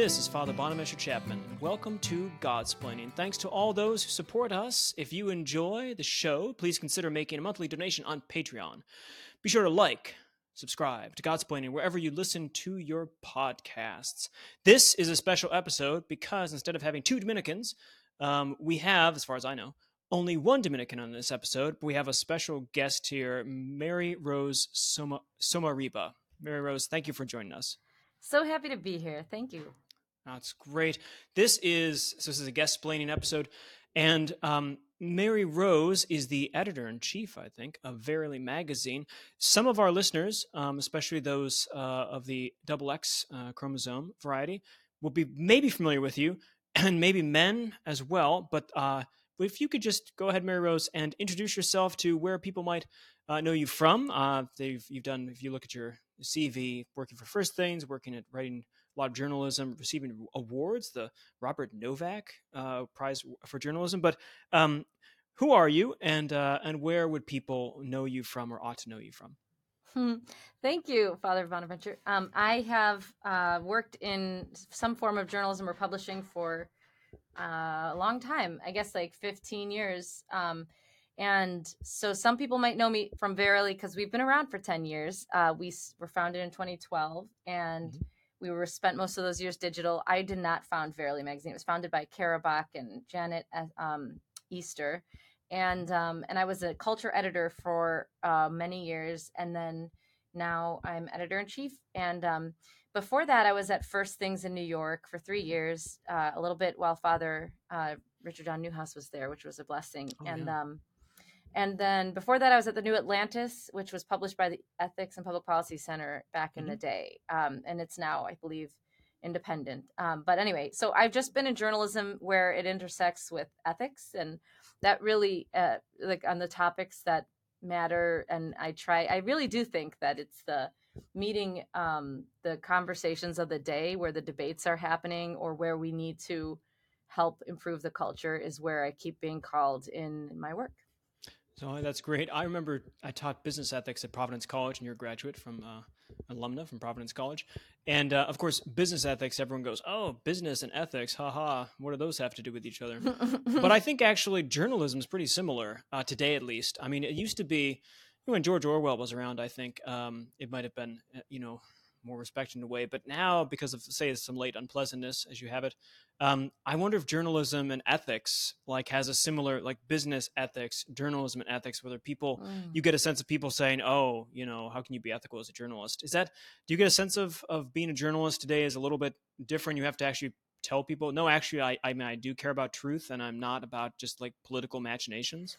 This is Father Bonaventure Chapman. Welcome to Godsplaining. Thanks to all those who support us. If you enjoy the show, please consider making a monthly donation on Patreon. Be sure to like, subscribe to Godsplaining wherever you listen to your podcasts. This is a special episode because instead of having two Dominicans, um, we have, as far as I know, only one Dominican on this episode, but we have a special guest here, Mary Rose Soma Somarriba. Mary Rose, thank you for joining us. So happy to be here. Thank you. That's great. This is so this is a Guestsplaining episode, and um, Mary Rose is the editor in chief, I think, of Verily magazine. Some of our listeners, um, especially those uh, of the double X uh, chromosome variety, will be maybe familiar with you, and maybe men as well. But uh, if you could just go ahead, Mary Rose, and introduce yourself to where people might uh, know you from. Uh, they've you've done if you look at your CV, working for First Things, working at writing a lot of journalism, receiving awards, the Robert Novak uh, Prize for Journalism. But um, who are you, and uh, and where would people know you from, or ought to know you from? Hmm. Thank you, Father Bonaventure. Um, I have uh, worked in some form of journalism or publishing for uh, a long time. I guess like 15 years. Um, and so some people might know me from Verily because we've been around for 10 years. Uh, we were founded in 2012 and mm-hmm. We were spent most of those years digital. I did not found Verily magazine. It was founded by Kara Bach and Janet uh, um, Easter. And, um, and I was a culture editor for uh, many years. And then now I'm editor in chief. And um, before that, I was at First Things in New York for three years, uh, a little bit while Father uh, Richard John Neuhaus was there, which was a blessing. Oh, and yeah. um, and then before that, I was at the New Atlantis, which was published by the Ethics and Public Policy Center back in mm-hmm. the day. Um, and it's now, I believe, independent. Um, but anyway, so I've just been in journalism where it intersects with ethics and that really, uh, like on the topics that matter. And I try, I really do think that it's the meeting um, the conversations of the day where the debates are happening or where we need to help improve the culture is where I keep being called in my work. So that's great. I remember I taught business ethics at Providence College, and you're a graduate from uh, alumna from Providence College. And uh, of course, business ethics, everyone goes, oh, business and ethics, haha, what do those have to do with each other? but I think actually journalism is pretty similar uh, today, at least. I mean, it used to be when George Orwell was around, I think um, it might have been, uh, you know, more respect in a way. But now, because of say some late unpleasantness, as you have it, um, I wonder if journalism and ethics like has a similar like business ethics, journalism and ethics. Whether people mm. you get a sense of people saying, "Oh, you know, how can you be ethical as a journalist?" Is that do you get a sense of of being a journalist today is a little bit different? You have to actually tell people, "No, actually, I I mean I do care about truth, and I'm not about just like political machinations."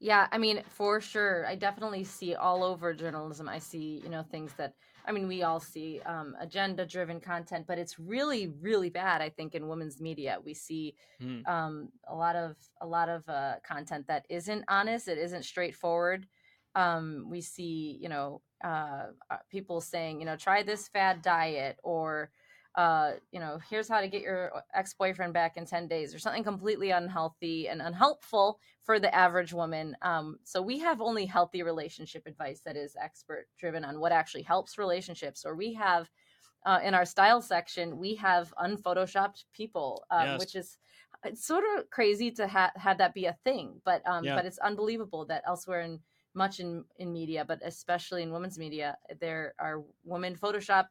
Yeah, I mean, for sure. I definitely see all over journalism. I see, you know, things that I mean, we all see um, agenda driven content, but it's really, really bad. I think in women's media, we see mm. um, a lot of a lot of uh, content that isn't honest. It isn't straightforward. Um, we see, you know, uh, uh people saying, you know, try this fad diet or uh, you know, here's how to get your ex boyfriend back in 10 days or something completely unhealthy and unhelpful for the average woman. Um, so we have only healthy relationship advice that is expert driven on what actually helps relationships, or we have uh, in our style section, we have unphotoshopped people, um, yes. which is it's sort of crazy to ha- have that be a thing, but um, yeah. but it's unbelievable that elsewhere in much in in media, but especially in women's media, there are women photoshopped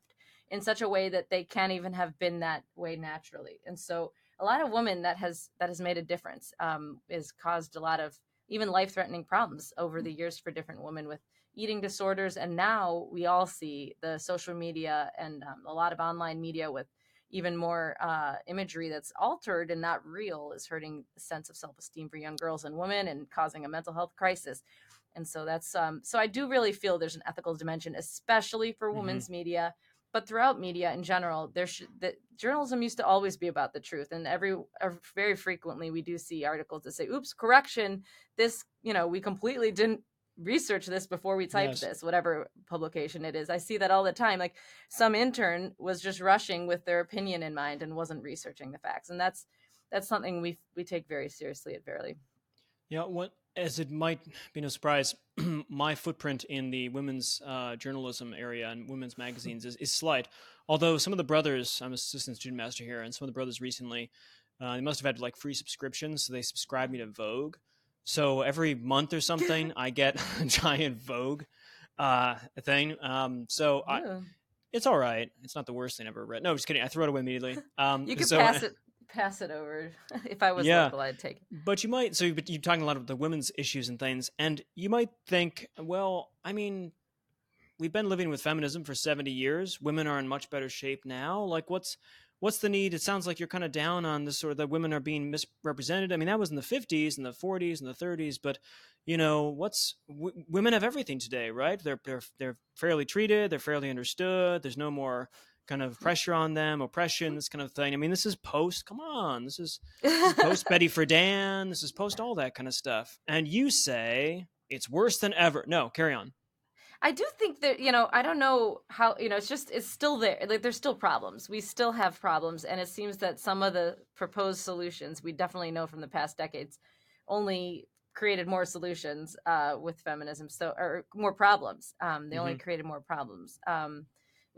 in such a way that they can't even have been that way naturally. And so a lot of women that has that has made a difference um, is caused a lot of even life threatening problems over the years for different women with eating disorders. And now we all see the social media and um, a lot of online media with even more uh, imagery that's altered and not real is hurting the sense of self-esteem for young girls and women and causing a mental health crisis and so that's um, so i do really feel there's an ethical dimension especially for mm-hmm. women's media but throughout media in general there should the journalism used to always be about the truth and every very frequently we do see articles that say oops correction this you know we completely didn't research this before we typed yes. this whatever publication it is i see that all the time like some intern was just rushing with their opinion in mind and wasn't researching the facts and that's that's something we we take very seriously at verily Yeah, what as it might be no surprise, my footprint in the women's uh, journalism area and women's magazines is, is slight. Although some of the brothers, I'm an assistant student master here, and some of the brothers recently, uh, they must have had like free subscriptions, so they subscribed me to Vogue. So every month or something, I get a giant Vogue uh, thing. Um, so I, it's all right. It's not the worst thing I've ever read. No, just kidding. I throw it away immediately. Um, you could so, pass it pass it over. if I was Yeah. local, I'd take it. But you might so but you're talking a lot about the women's issues and things, and you might think, well, I mean, we've been living with feminism for 70 years. Women are in much better shape now. Like what's what's the need? It sounds like you're kind of down on this sort of that women are being misrepresented. I mean, that was in the 50s and the 40s and the 30s, but you know, what's w- women have everything today, right? They're they're they're fairly treated, they're fairly understood. There's no more kind of pressure on them, oppression, this kind of thing. I mean, this is post. Come on, this is post Betty Friedan. This is post all that kind of stuff. And you say it's worse than ever. No, carry on. I do think that you know I don't know how you know it's just it's still there like there's still problems we still have problems and it seems that some of the proposed solutions we definitely know from the past decades only created more solutions uh, with feminism so or more problems um, they only created more problems um,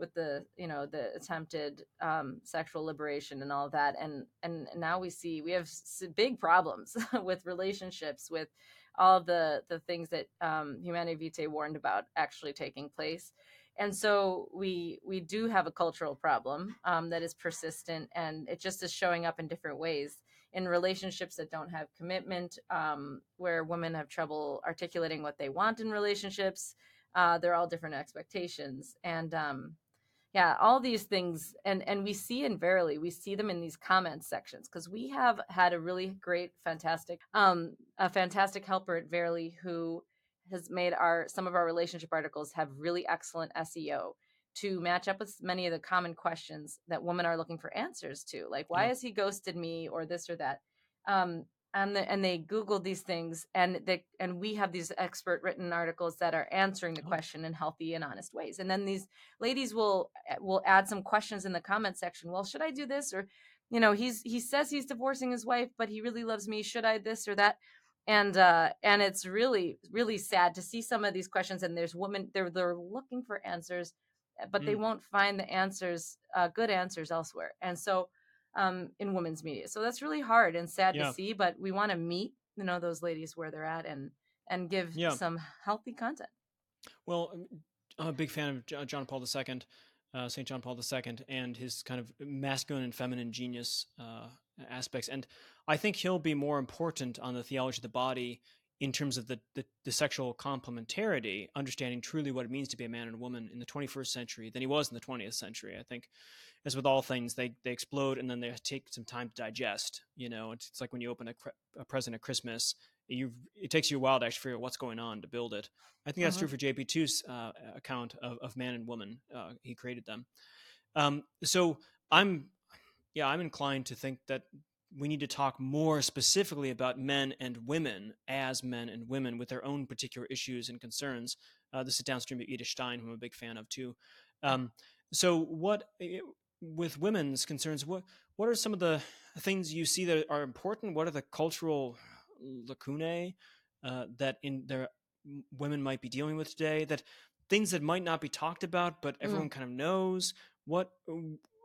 with the you know the attempted um, sexual liberation and all that and and now we see we have big problems with relationships with all of the the things that um, Humanae Vitae warned about actually taking place. And so we we do have a cultural problem um, that is persistent, and it just is showing up in different ways in relationships that don't have commitment, um, where women have trouble articulating what they want in relationships. Uh, they're all different expectations, and um, yeah all these things and and we see in verily we see them in these comment sections because we have had a really great fantastic um a fantastic helper at verily who has made our some of our relationship articles have really excellent seo to match up with many of the common questions that women are looking for answers to like why Yeah. has he ghosted me or this or that um and the, and they googled these things and they and we have these expert written articles that are answering the Oh. question in healthy and honest ways and then these ladies will eh, will add some questions in the comment section well should i do this or you know he's he says he's divorcing his wife but he really loves me should i this or that and uh and it's really really sad to see some of these questions and there's women they're they're looking for answers eh, but they Mm. won't find the answers uh good answers elsewhere and so um in women's media so that's really hard and sad Yeah. to see but we want to meet you know those ladies where they're at and and give Yeah. some healthy content Well, um, I'm a big fan of John Paul II, uh, St. John Paul II, and his kind of masculine and feminine genius uh, aspects. And I think he'll be more important on the theology of the body in terms of the, the, the sexual complementarity, understanding truly what it means to be a man and a woman in the 21st century than he was in the 20th century. I think, as with all things, they, they explode and then they take some time to digest. You know, it's, it's like when you open a, a present at Christmas, you it takes you a while to actually figure out what's going on to build it. I think that's Mhm. true for JP2's uh, account of, of man and woman. Uh, he created them. Um, so I'm, yeah, I'm inclined to think that we need to talk more specifically about men and women as men and women with their own particular issues and concerns. Uh, this is downstream of Edith Stein, who I'm a big fan of too. Um, so, what eh, with women's concerns? What what are some of the things you see that are important? What are the cultural lacunae uh, that in their women might be dealing with today? That things that might not be talked about, but everyone kind of knows. What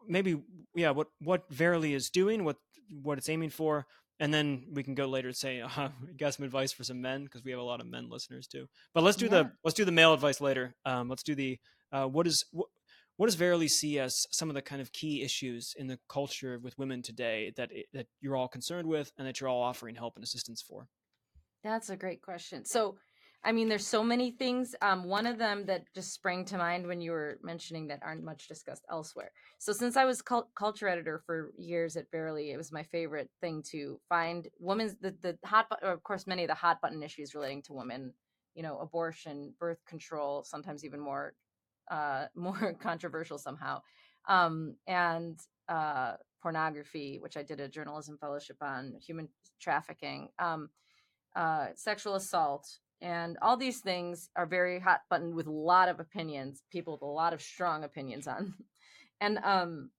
maybe yeah what what verily is doing what what it's aiming for and then we can go later and say uh, got some advice for some men because we have a lot of men listeners too but let's do Yeah. the let's do the male advice later um, let's do the uh, what is what, what does verily see as some of the kind of key issues in the culture with women today that it, that you're all concerned with and that you're all offering help and assistance for That's a great question. So, I mean, there's so many things. Um, one of them that just sprang to mind when you were mentioning that aren't much discussed elsewhere. So, since I was cult- culture editor for years at Verily, it was my favorite thing to find women's the the hot, bu- of course, many of the hot button issues relating to women. You know, abortion, birth control, sometimes even more, uh, more controversial somehow, um, and uh, pornography, which I did a journalism fellowship on, human trafficking. Um, uh, sexual assault, and all these things are very hot button with a lot of opinions, people with a lot of strong opinions on. And um,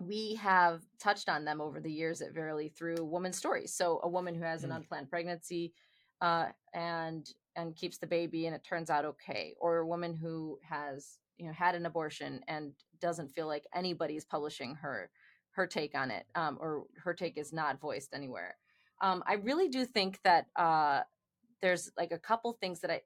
we have touched on them over the years at Verily through woman stories. So, a woman who has an Mm. unplanned pregnancy, uh, and and keeps the baby and it turns out okay or a woman who has you know had an abortion and doesn't feel like anybody's publishing her her take on it um, or her take is not voiced anywhere um, i really do think that uh, there's like a couple things that i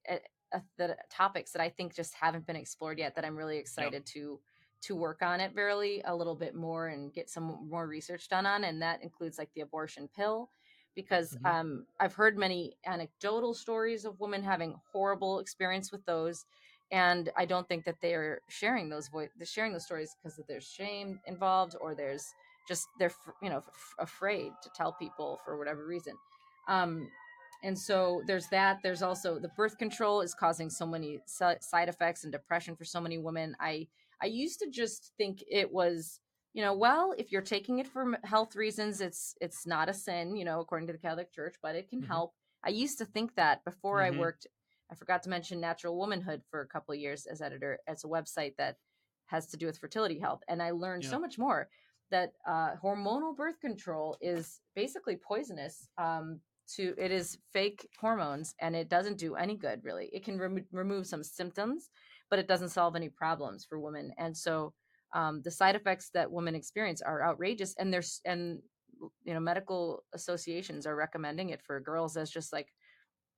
uh, the topics that i think just haven't been explored yet that i'm really excited to to work on it very a little bit more and get some more research done on and that includes like the abortion pill because mm-hmm. um, I've heard many anecdotal stories of women having horrible experience with those, and I don't think that they are sharing those voice sharing those stories because of there's shame involved or there's just they're you know f- afraid to tell people for whatever reason. Um, and so there's that. There's also the birth control is causing so many side effects and depression for so many women. I I used to just think it was you know well if you're taking it for health reasons it's it's not a sin you know according to the catholic church but it can mm-hmm. help i used to think that before mm-hmm. i worked i forgot to mention natural womanhood for a couple of years as editor it's a website that has to do with fertility health and i learned yeah. so much more that uh, hormonal birth control is basically poisonous um, to it is fake hormones and it doesn't do any good really. It can rem- remove some symptoms but it doesn't solve any problems for women. And so um, the side effects that women experience are outrageous and there's and you know medical associations are recommending it for girls as just like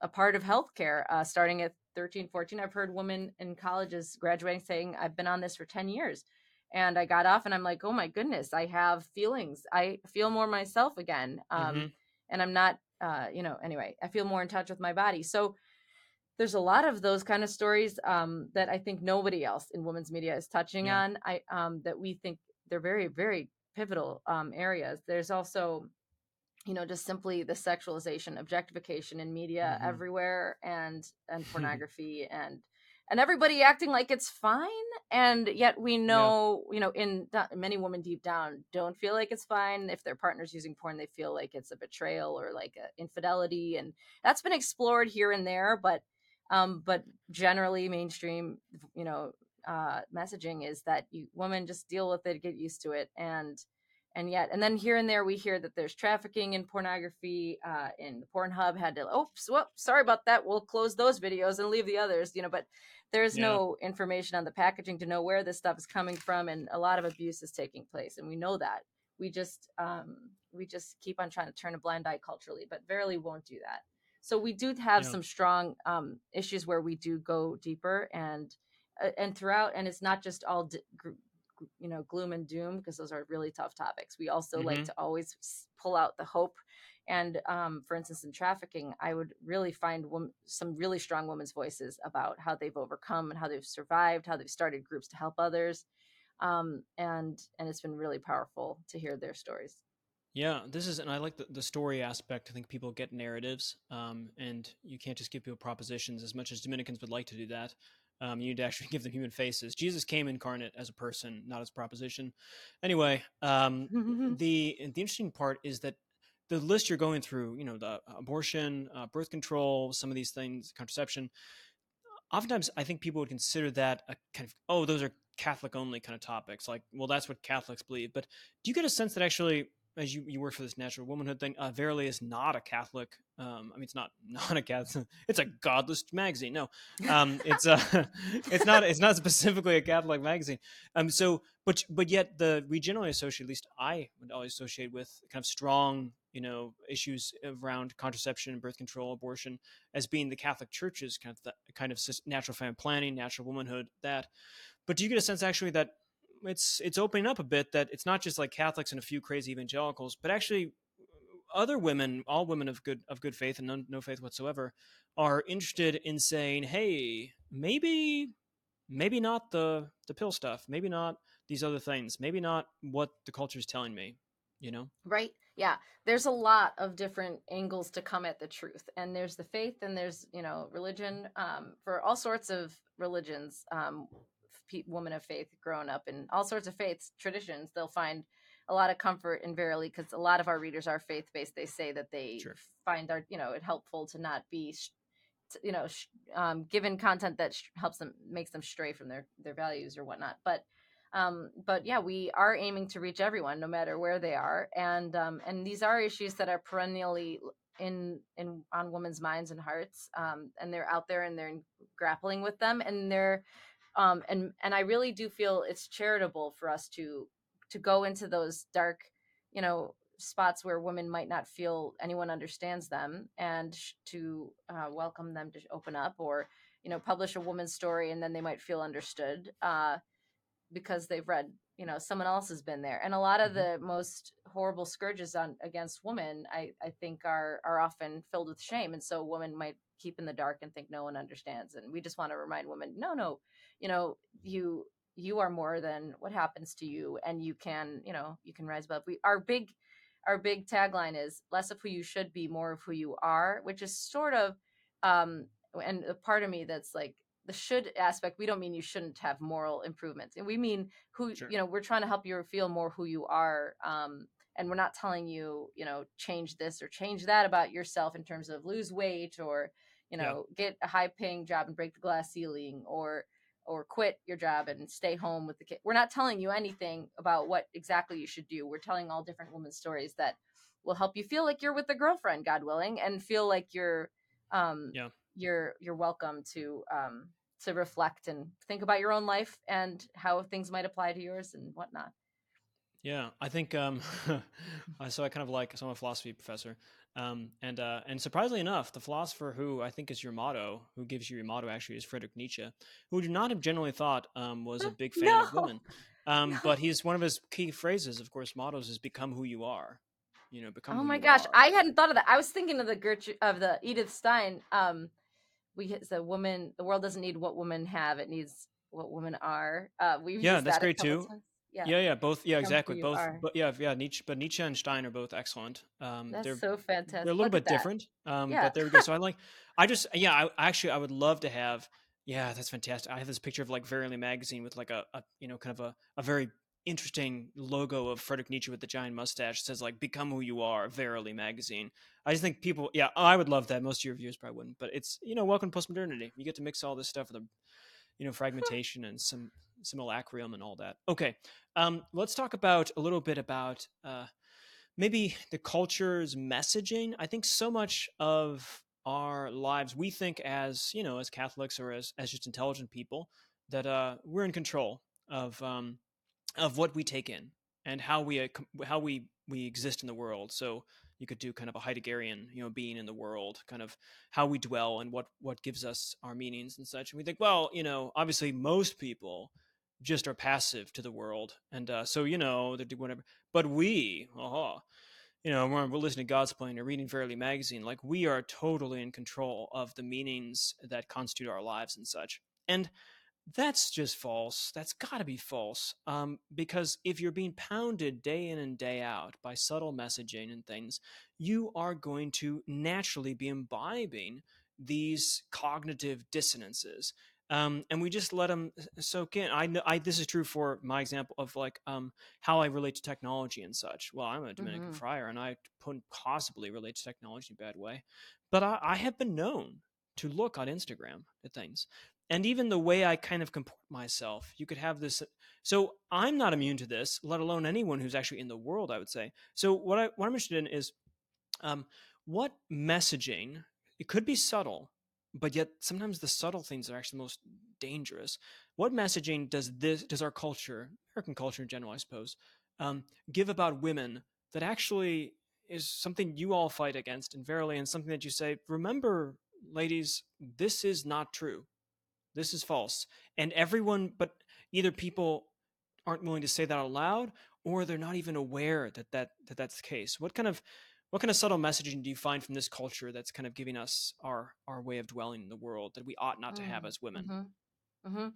a part of healthcare uh, starting at 13 14 i've heard women in colleges graduating saying i've been on this for 10 years and i got off and i'm like oh my goodness i have feelings. I feel more myself again um, mm-hmm. and i'm not uh, you know anyway i feel more in touch with my body so there's a lot of those kind of stories um, that I think nobody else in women's media is touching yeah. on. I um, that we think they're very very pivotal um, areas. There's also, you know, just simply the sexualization, objectification in media mm-hmm. everywhere, and and pornography and and everybody acting like it's fine and yet we know yeah. you know in many women deep down don't feel like it's fine if their partner's using porn they feel like it's a betrayal or like a infidelity and that's been explored here and there but um, but generally, mainstream, you know, uh, messaging is that you women just deal with it, get used to it, and and yet, and then here and there, we hear that there's trafficking in pornography. Uh, and Pornhub had to, oops, whoop, sorry about that. We'll close those videos and leave the others, you know. But there's yeah. no information on the packaging to know where this stuff is coming from, and a lot of abuse is taking place, and we know that. We just um, we just keep on trying to turn a blind eye culturally, but Verily won't do that. So we do have yeah. some strong um, issues where we do go deeper and uh, and throughout, and it's not just all you know gloom and doom because those are really tough topics. We also mm-hmm. like to always pull out the hope. And um, for instance, in trafficking, I would really find wom- some really strong women's voices about how they've overcome and how they've survived, how they've started groups to help others, um, and and it's been really powerful to hear their stories. Yeah, this is, and I like the, the story aspect. I think people get narratives, um, and you can't just give people propositions as much as Dominicans would like to do that. Um, you need to actually give them human faces. Jesus came incarnate as a person, not as a proposition. Anyway, um, the the interesting part is that the list you're going through, you know, the abortion, uh, birth control, some of these things, contraception. Oftentimes, I think people would consider that a kind of oh, those are Catholic only kind of topics. Like, well, that's what Catholics believe. But do you get a sense that actually as you, you work for this natural womanhood thing, uh, Verily is not a Catholic. Um, I mean, it's not not a Catholic. It's a godless magazine. No, um, it's a it's not it's not specifically a Catholic magazine. Um, so but but yet the we generally associate, at least I would always associate with kind of strong you know issues around contraception, birth control, abortion as being the Catholic Church's kind of the, kind of natural family planning, natural womanhood. That, but do you get a sense actually that it's it's opening up a bit that it's not just like Catholics and a few crazy evangelicals, but actually other women, all women of good of good faith and no, no faith whatsoever, are interested in saying, "Hey, maybe maybe not the the pill stuff, maybe not these other things, maybe not what the culture is telling me." You know, right? Yeah, there's a lot of different angles to come at the truth, and there's the faith, and there's you know religion um, for all sorts of religions. Um, pe- women of faith growing up in all sorts of faiths traditions they'll find a lot of comfort in verily because a lot of our readers are faith based they say that they sure. find our you know it helpful to not be you know um, given content that helps them makes them stray from their their values or whatnot but um, but yeah we are aiming to reach everyone no matter where they are and um, and these are issues that are perennially in in on women's minds and hearts um, and they're out there and they're grappling with them and they're um, and and i really do feel it's charitable for us to to go into those dark you know spots where women might not feel anyone understands them and to uh, welcome them to open up or you know publish a woman's story and then they might feel understood uh, because they've read you know someone else has been there and a lot of mm-hmm. the most horrible scourges on against women i i think are are often filled with shame and so women might keep in the dark and think no one understands and we just want to remind women no no you know you you are more than what happens to you and you can you know you can rise above we our big our big tagline is less of who you should be more of who you are which is sort of um and a part of me that's like the should aspect we don't mean you shouldn't have moral improvements and we mean who sure. you know we're trying to help you feel more who you are um and we're not telling you you know change this or change that about yourself in terms of lose weight or you know yeah. get a high paying job and break the glass ceiling or or quit your job and stay home with the kid we're not telling you anything about what exactly you should do we're telling all different women's stories that will help you feel like you're with a girlfriend god willing and feel like you're um yeah you're you're welcome to um to reflect and think about your own life and how things might apply to yours and whatnot. Yeah, I think um, so. I kind of like. So I'm a philosophy professor, um, and uh, and surprisingly enough, the philosopher who I think is your motto, who gives you your motto, actually is Friedrich Nietzsche, who would not have generally thought um, was a big fan no. of women. Um, no. But he's one of his key phrases, of course, mottos is "become who you are." You know, become. Oh my gosh, are. I hadn't thought of that. I was thinking of the Gertrude of the Edith Stein. Um, we the woman the world doesn't need what women have it needs what women are uh we yeah that's that great too yeah. yeah yeah both yeah exactly both but yeah yeah nietzsche but nietzsche and stein are both excellent um that's they're so fantastic they're a little Look bit different um yeah. but there we go so i like i just yeah i actually i would love to have yeah that's fantastic i have this picture of like verily magazine with like a, a you know kind of a, a very interesting logo of Friedrich Nietzsche with the giant mustache. It says like "Become who you are." Verily magazine. I just think people, yeah, I would love that. Most of your viewers probably wouldn't, but it's you know, welcome to postmodernity. You get to mix all this stuff with a, you know, fragmentation and some simulacrum and all that. Okay, um, let's talk about a little bit about uh, maybe the culture's messaging. I think so much of our lives we think as you know as Catholics or as as just intelligent people that uh, we're in control of um, of what we take in and how we uh, how we we exist in the world. So you could do kind of a Heideggerian, you know, being in the world, kind of how we dwell and what what gives us our meanings and such. And we think, well, you know, obviously most people just are passive to the world, and uh, so you know they do whatever. But we, uh-huh, you know, we're, we're listening to Godsplain or reading Verily magazine, like we are totally in control of the meanings that constitute our lives and such. And that's just false. That's got to be false. Um, because if you're being pounded day in and day out by subtle messaging and things, you are going to naturally be imbibing these cognitive dissonances. Um, and we just let them soak in. I know I, this is true for my example of like um, how I relate to technology and such. Well, I'm a Dominican mm-hmm. friar, and I couldn't possibly relate to technology in a bad way, but I, I have been known to look on Instagram at things and even the way I kind of comport myself, you could have this. So I'm not immune to this, let alone anyone who's actually in the world. I would say. So what I what I'm interested in is, um, what messaging? It could be subtle, but yet sometimes the subtle things are actually the most dangerous. What messaging does this does our culture, American culture in general, I suppose, um, give about women that actually is something you all fight against, and verily, and something that you say, remember, ladies, this is not true this is false. And everyone, but either people aren't willing to say that out loud or they're not even aware that, that, that that's the case. What kind of what kind of subtle messaging do you find from this culture that's kind of giving us our our way of dwelling in the world that we ought not to have mm, as women? Mm-hmm. Mm-hmm.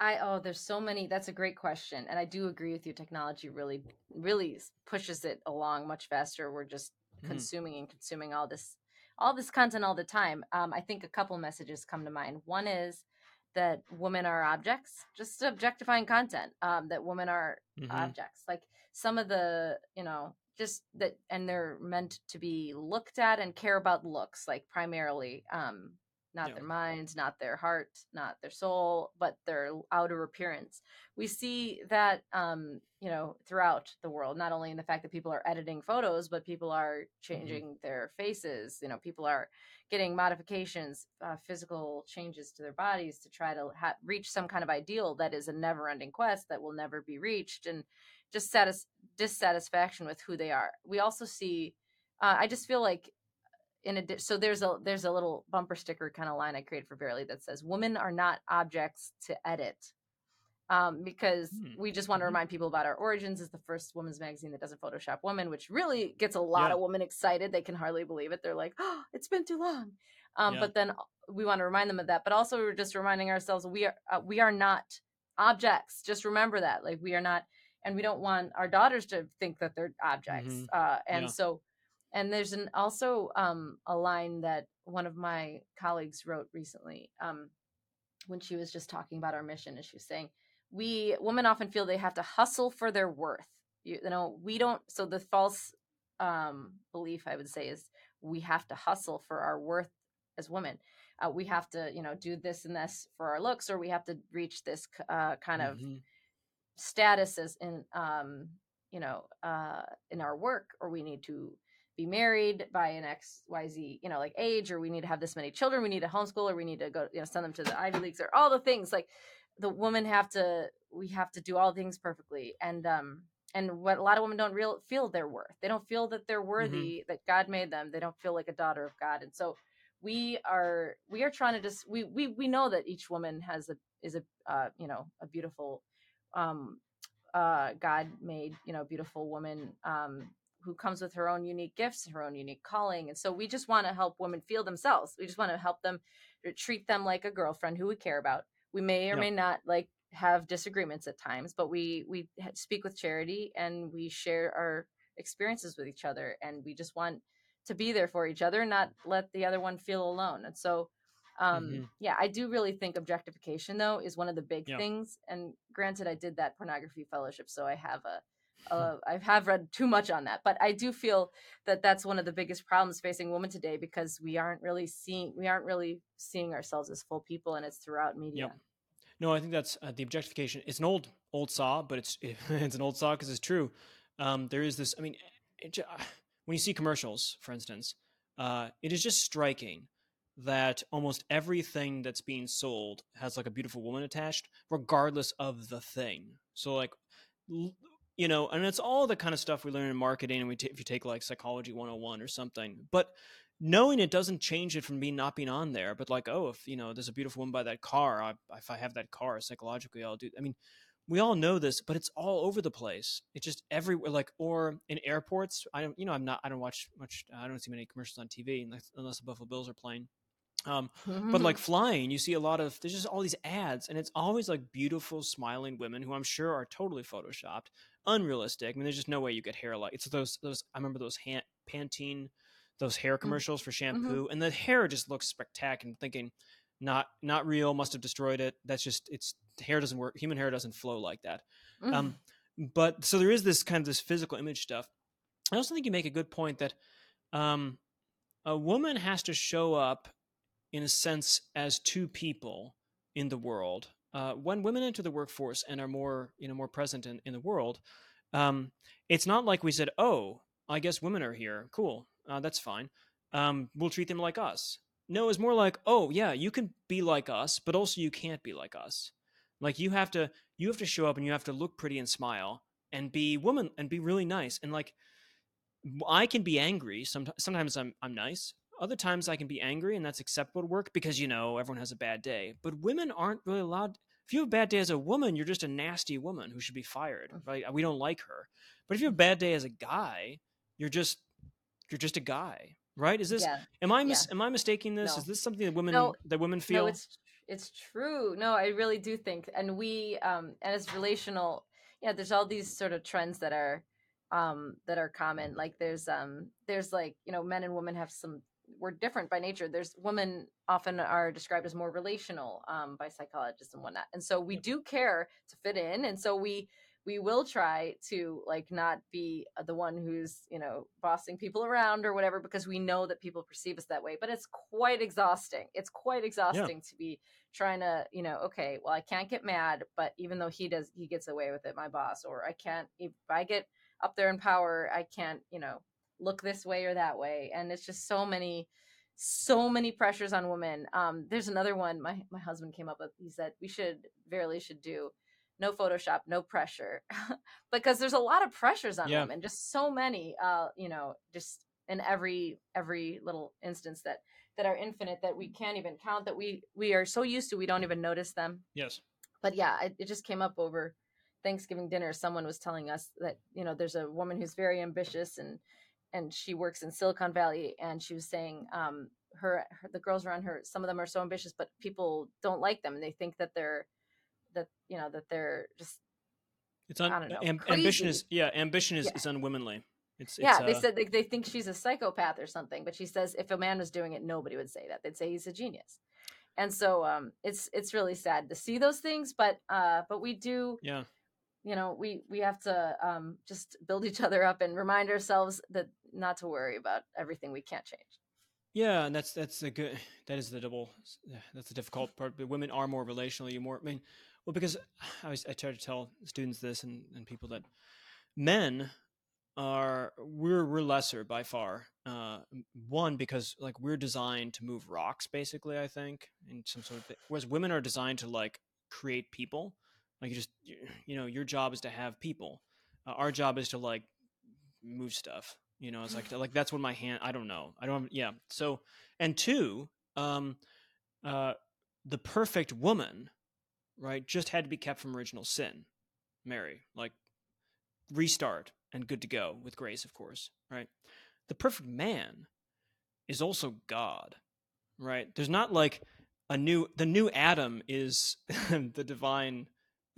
I oh, there's so many. That's a great question, and I do agree with you. Technology really, really pushes it along much faster. We're just mm. consuming and consuming all this, all this content all the time. Um, I think a couple messages come to mind. One is that women are objects, just objectifying content. Um, that women are mm-hmm. objects. Like some of the, you know, just that, and they're meant to be looked at and care about looks, like primarily. Um, not Yeah. their minds, not their heart, not their soul, but their outer appearance. We see that, um, you know, throughout the world, not only in the fact that people are editing photos, but people are changing their faces. You know, people are getting modifications, uh, physical changes to their bodies to try to ha- reach some kind of ideal that is a never ending quest that will never be reached. And just satis- dissatisfaction with who they are. We also see, uh, I just feel like in a so there's a there's a little bumper sticker kind of line I created for Verily that says women are not objects to edit. Um, because Hmm. we just want to Mhm. remind people about our origins as the first women's magazine that doesn't Photoshop women, which really gets a lot Yeah. of women excited. They can hardly believe it. They're like, "Oh, it's been too long." Um, Yeah. But then we want to remind them of that. But also, we're just reminding ourselves we are uh, we are not objects. Just remember that, like we are not, and we don't want our daughters to think that they're objects. Mhm. Uh, and Yeah. so, and there's an also um, a line that one of my colleagues wrote recently um, when she was just talking about our mission, and she was saying, "We women often feel they have to hustle for their worth. You, you know, we don't. So the false um, belief, I would say, is we have to hustle for our worth as women." Uh, we have to, you know, do this and this for our looks, or we have to reach this uh, kind of Mhm. status as in um you know uh in our work or we need to be married by an xyz you know like age or we need to have this many children we need to homeschool or we need to go you know send them to the ivy leagues or all the things like the women have to we have to do all things perfectly and um and what a lot of women don't real feel their worth. They don't feel that they're worthy that god made them. They don't feel like a daughter of god and so we are we are trying to just we we we know that each woman has a is a uh, you know a beautiful um uh god made you know beautiful woman um who comes with her own unique gifts her own unique calling and so we just want to help women feel themselves we just want to help them uh, treat them like a girlfriend who we care about we may or Yep. may not like have disagreements at times but we we speak with charity and we share our experiences with each other and we just want to be there for each other not let the other one feel alone and so um Mhm. yeah i do really think objectification though is one of the big Yeah. things and granted i did that pornography fellowship so i have a uh, I have read too much on that, but I do feel that that's one of the biggest problems facing women today because we aren't really seeing we aren't really seeing ourselves as full people, and it's throughout media. Yep. No, I think that's uh, the objectification. It's an old old saw, but it's it's an old saw because it's true. Um, there is this. I mean, it, when you see commercials, for instance, uh, it is just striking that almost everything that's being sold has like a beautiful woman attached, regardless of the thing. So like, you know, and it's all the kind of stuff we learn in marketing, and we ta if you take like psychology 101 or something, but knowing it doesn't change it from being not being on there but like oh if you know there's a beautiful woman by that car I, if i have that car psychologically i'll do i mean we all know this but it's all over the place. It's just everywhere like or in airports i don't you know i'm not i don't watch much i don't see many commercials on tv unless, unless the buffalo bills are playing um but like flying you see a lot of there's just all these ads and it's always like beautiful smiling women who i'm sure are totally photoshopped unrealistic i mean there's just no way you get hair like it's those those i remember those hand, pantene those hair commercials for shampoo and the hair just looks spectacular I'm thinking not not real must have destroyed it that's just it's hair doesn't work human hair doesn't flow like that. Um but so there is this kind of this physical image stuff. I also think you make a good point that um a woman has to show up in a sense as two people in the world. Uh, when women enter the workforce and are more you know more present in, in the world um, it's not like we said oh i guess women are here. Cool. Uh, that's fine. Um, we'll treat them like us. No it's more like oh yeah you can be like us but also you can't be like us. Like you have to you have to show up and you have to look pretty and smile and be woman and be really nice. And like I can be angry. Sometimes, sometimes I'm I'm nice. Other times I can be angry, and that's acceptable work because you know everyone has a bad day. But women aren't really allowed. If you have a bad day as a woman, you're just a nasty woman who should be fired. Right? We don't like her. But if you have a bad day as a guy, you're just you're just a guy. Right? Is this? yeah. Am I mis- am I mistaking this? No. Is this something that women No. that women feel? No, it's it's true. No, I really do think, and we um and it's relational. Yeah, there's all these sort of trends that are um that are common. Like there's um there's like you know men and women have some we're different by nature. There's women often are described as more relational um by psychologists and whatnot, and so we do care to fit in, and so we we will try to like not be the one who's you know bossing people around or whatever because we know that people perceive us that way but it's quite exhausting it's quite exhausting yeah. to be trying to you know okay well i can't get mad but even though he does he gets away with it my boss or i can't if i get up there in power i can't you know look this way or that way and it's just so many so many pressures on women. Um there's another one my my husband came up with. He said we should verily should do no photoshop no pressure. Because there's a lot of pressures on yeah. women just so many uh you know just in every every little instance that that are infinite that we can't even count that we we are so used to we don't even notice them. Yes. But yeah it, it just came up over thanksgiving dinner. Someone was telling us that you know there's a woman who's very ambitious and and she works in silicon valley and she was saying um her, her the girls around her some of them are so ambitious but people don't like them and they think that they're that you know that they're just it's un- know, am- ambition is yeah ambition is, yeah. is unwomanly it's, yeah it's, they uh, said they, they think she's a psychopath or something but she says if a man was doing it nobody would say that. They'd say he's a genius. And so um it's it's really sad to see those things but uh but we do yeah. you know we we have to um just build each other up and remind ourselves that not to worry about everything we can't change yeah, and that's that's a good. That is the double. That's the difficult part. But women are more relational. You more. I mean, well, because I, I try to tell students this and, and people that men are we're we're lesser by far. Uh, one because like we're designed to move rocks, basically. I think in some sort of whereas women are designed to like create people. Like you just you know your job is to have people. Uh, our job is to like move stuff. You know, it's like like that's what my hand. I don't know. I don't. Yeah. So and two, um, uh, the perfect woman right, just had to be kept from original sin. Mary, like restart and good to go with grace, of course, right? The perfect man is also God, right? There's not like a new, the new Adam is the divine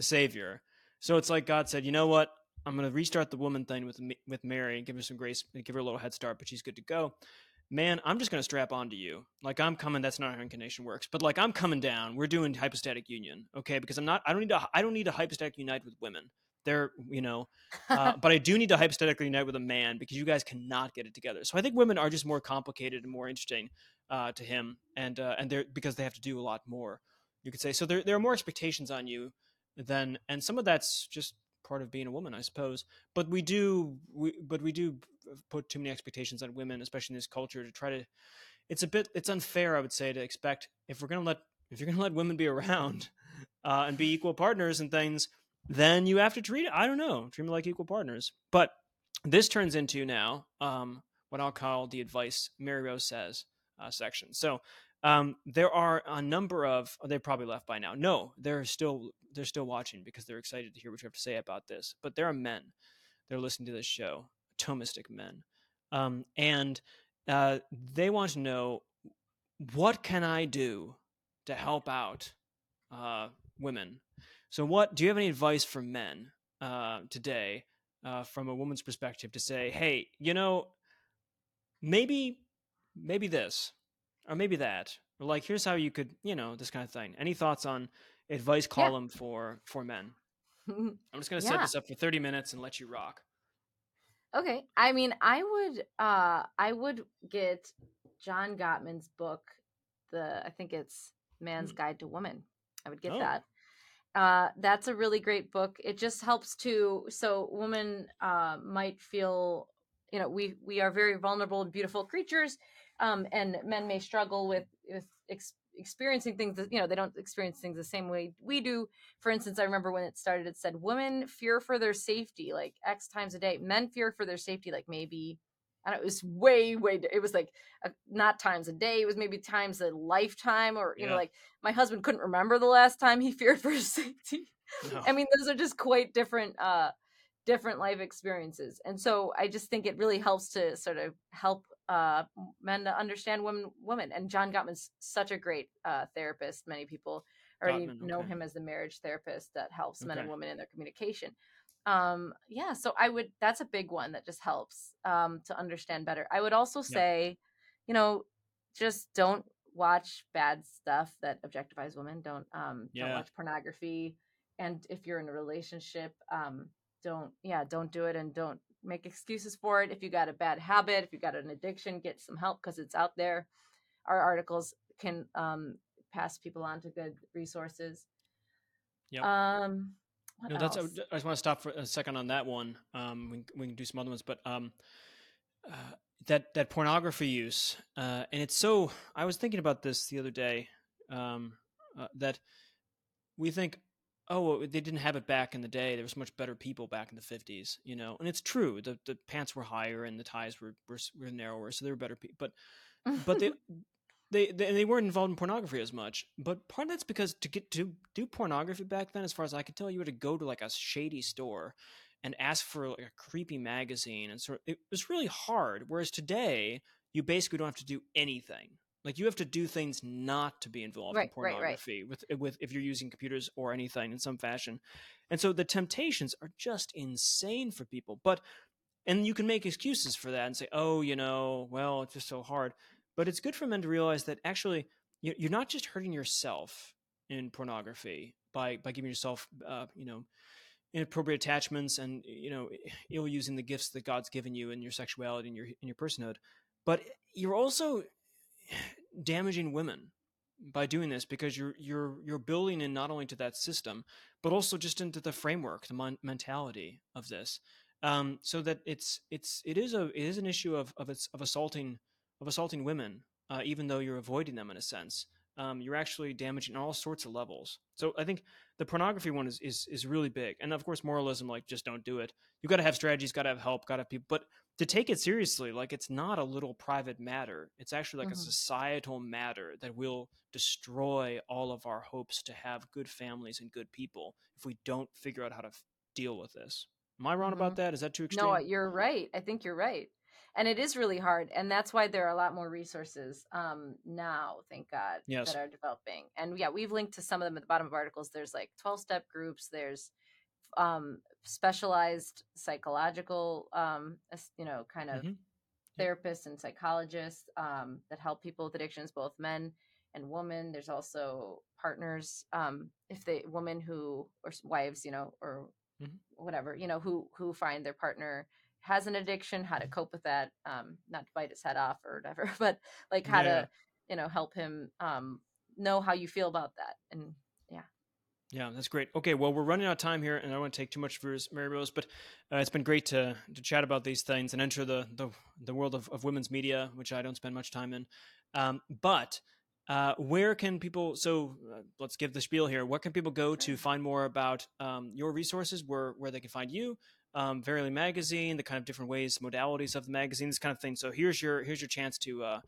savior. So it's like God said, you know what? I'm going to restart the woman thing with with Mary and give her some grace, give her a little head start, but she's good to go man, I'm just going to strap onto you. Like I'm coming. That's not how incarnation works. But like I'm coming down. We're doing hypostatic union, okay? Because I'm not. I don't need to. I don't need to hypostatic unite with women. They're, you know, uh, but I do need to hypostatically unite with a man because you guys cannot get it together. So I think women are just more complicated and more interesting uh, to him, and uh, and they're because they have to do a lot more. You could say so. There there are more expectations on you than, and some of that's just part of being a woman, I suppose. But we do, we, but we do put too many expectations on women, especially in this culture, to try to. It's a bit, it's unfair, I would say, to expect if we're gonna let if you're gonna let women be around uh, and be equal partners and things, then you have to treat I don't know, treat them like equal partners. But this turns into now um, what I'll call the advice Mary Rose says uh, section. So um, there are a number of oh, they probably left by now. No, they're still they're still watching because they're excited to hear what you have to say about this. But there are men They're listening to this show, Thomistic men, um, and uh, they want to know what can I do to help out uh, women. So, what do you have any advice for men uh, today, uh, from a woman's perspective, to say, hey, you know, maybe, maybe this, or maybe that, or like, here's how you could, you know, this kind of thing. Any thoughts on advice column yeah. for for men. I'm just gonna set this up for 30 minutes and let you rock. Okay. I mean, I would uh I would get John Gottman's book, the I think it's Man's mm. Guide to Woman. I would get oh. that. Uh that's a really great book. It just helps to so women uh might feel you know, we we are very vulnerable and beautiful creatures um and men may struggle with with ex- experiencing things that you know they don't experience things the same way we do for instance i remember when it started it said women fear for their safety like x times a day men fear for their safety like maybe and it was way, way, it was like a, not times a day. It was maybe times a lifetime or, you yeah. know, like my husband couldn't remember the last time he feared for his safety. No. I mean, those are just quite different, uh, different life experiences. And so I just think it really helps to sort of help uh, men to understand women. Women and John Gottman's such a great uh, therapist. Many people already Gottman, know him as the marriage therapist that helps okay. men and women in their communication. Um, yeah, so I would. That's a big one that just helps um, to understand better. I would also say, yeah. you know, just don't watch bad stuff that objectifies women. Don't um, yeah. don't watch pornography. and if you're in a relationship, um, don't yeah, don't do it and don't make excuses for it. If you got a bad habit, if you got an addiction, get some help because it's out there. Our articles can um, pass people on to good resources. Yeah. Um, no, that's. I just want to stop for a second on that one. Um, we, we can do some other ones, but um, uh, that that pornography use, uh, and it's so. I was thinking about this the other day. Um, uh, that we think, oh, they didn't have it back in the day. There was much better people back in the fifties, you know, and it's true. The the pants were higher and the ties were were, were narrower, so they were better people. But but they they, they they weren't involved in pornography as much. But part of that's because to get to do pornography back then, as far as I could tell, you had to go to like a shady store and ask for like a creepy magazine, and sort. Of, it was really hard. Whereas today, you basically don't have to do anything. Like you have to do things not to be involved right, in pornography right, right. with with if you're using computers or anything in some fashion. And so the temptations are just insane for people. But and you can make excuses for that and say, "Oh, you know, well, it's just so hard." But it's good for men to realize that actually you're not just hurting yourself in pornography by by giving yourself, uh, you know, inappropriate attachments and you know, ill using the gifts that God's given you in your sexuality and your in your personhood. But you're also damaging women by doing this because you're you're you're building in not only to that system but also just into the framework the mon- mentality of this um, so that it's it's it is a it is an issue of of it's of assaulting of assaulting women, uh, even though you're avoiding them in a sense. Um, you're actually damaging all sorts of levels. So I think the pornography one is is is really big, and of course moralism, like just don't do it. You got to have strategies, got to have help, got to have people, but to take it seriously, like it's not a little private matter. It's actually like mm-hmm. a societal matter that will destroy all of our hopes to have good families and good people if we don't figure out how to f- deal with this. Am I wrong mm-hmm. about that? Is that too extreme? No, you're right. I think you're right and it is really hard and that's why there are a lot more resources um, now thank god yes. that are developing and yeah we've linked to some of them at the bottom of articles there's like 12 step groups there's um, specialized psychological um, you know kind of mm-hmm. therapists and psychologists um, that help people with addictions both men and women there's also partners um, if they women who or wives you know or mm-hmm. whatever you know who who find their partner has an addiction, how to cope with that, um, not to bite his head off or whatever, but like how yeah. to, you know, help him um, know how you feel about that. And yeah. Yeah, that's great. Okay, well, we're running out of time here, and I don't want to take too much of yours, Mary Rose, but uh, it's been great to to chat about these things and enter the the, the world of, of women's media, which I don't spend much time in. Um, but uh, where can people? So uh, let's give the spiel here. Where can people go to find more about um, your resources? Where where they can find you, um, Verily Magazine, the kind of different ways, modalities of the magazine, this kind of thing. So here's your here's your chance to uh,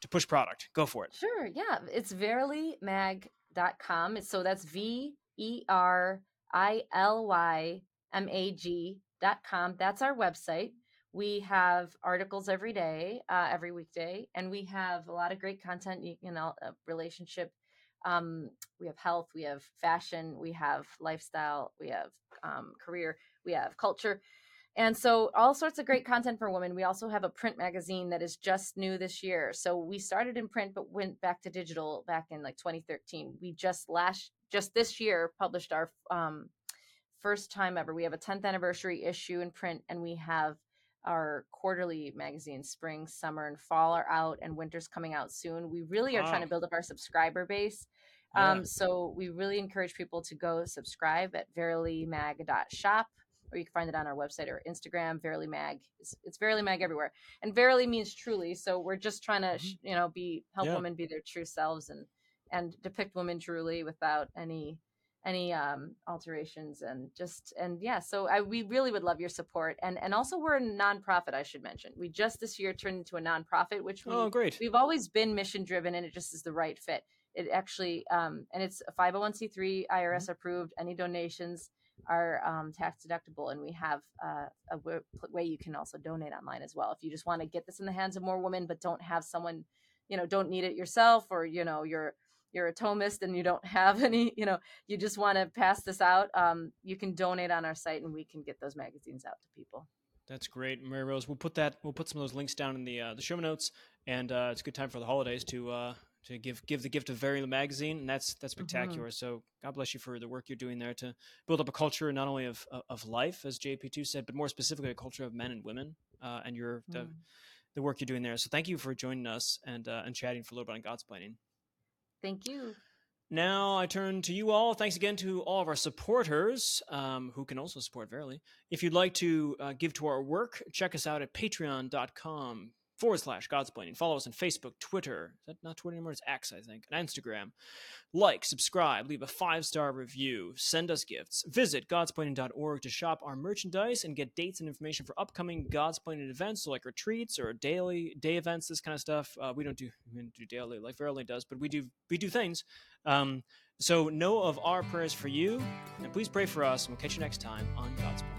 to push product. Go for it. Sure. Yeah, it's verilymag.com. So that's V E R I L Y M A G dot com. That's our website. We have articles every day, uh, every weekday, and we have a lot of great content. You, know, relationship. Um, we have health, we have fashion, we have lifestyle, we have um, career we have culture. And so, all sorts of great content for women. We also have a print magazine that is just new this year. So, we started in print, but went back to digital back in like 2013. We just last, just this year, published our um, first time ever. We have a 10th anniversary issue in print, and we have our quarterly magazines, spring, summer, and fall are out, and winter's coming out soon. We really are wow. trying to build up our subscriber base. Yeah. Um, so, we really encourage people to go subscribe at verilymag.shop or you can find it on our website or Instagram. Verily Mag, it's, it's Verily Mag everywhere, and Verily means truly. So we're just trying to, mm-hmm. you know, be help yeah. women be their true selves and and depict women truly without any any um alterations and just and yeah so I, we really would love your support and and also we're a nonprofit i should mention we just this year turned into a nonprofit which we, oh great we've always been mission driven and it just is the right fit it actually um and it's a 501c3 irs mm-hmm. approved any donations are um, tax deductible, and we have uh, a w- way you can also donate online as well. If you just want to get this in the hands of more women, but don't have someone, you know, don't need it yourself, or you know, you're you're a Thomist and you don't have any, you know, you just want to pass this out, um, you can donate on our site, and we can get those magazines out to people. That's great, Mary Rose. We'll put that. We'll put some of those links down in the uh, the show notes, and uh, it's a good time for the holidays to uh, to give give the gift of Verily magazine, and that's that's Mm-hmm. spectacular. So God bless you for the work you're doing there to build up a culture not only of of- of life, as JP2 said, but more specifically a culture of men and women, uh, and your the, Mm. the work you're doing there. So thank you for joining us and uh, and chatting for a little bit on God's planning. Thank you. Now I turn to you all. Thanks again to all of our supporters um, who can also support Verily. If you'd like to uh, give to our work, check us out at patreon.com forward slash Godsplaining. Follow us on Facebook, Twitter. Is that not Twitter anymore? It's X, I think, and Instagram. Like, subscribe, leave a five star review, send us gifts. Visit godsplaining.org to shop our merchandise and get dates and information for upcoming Godsplaining events, so like retreats or daily day events, this kind of stuff. Uh, we don't do we don't do daily like Verily does, but we do we do things. Um, so know of our prayers for you, and please pray for us, and we'll catch you next time on God's Plan.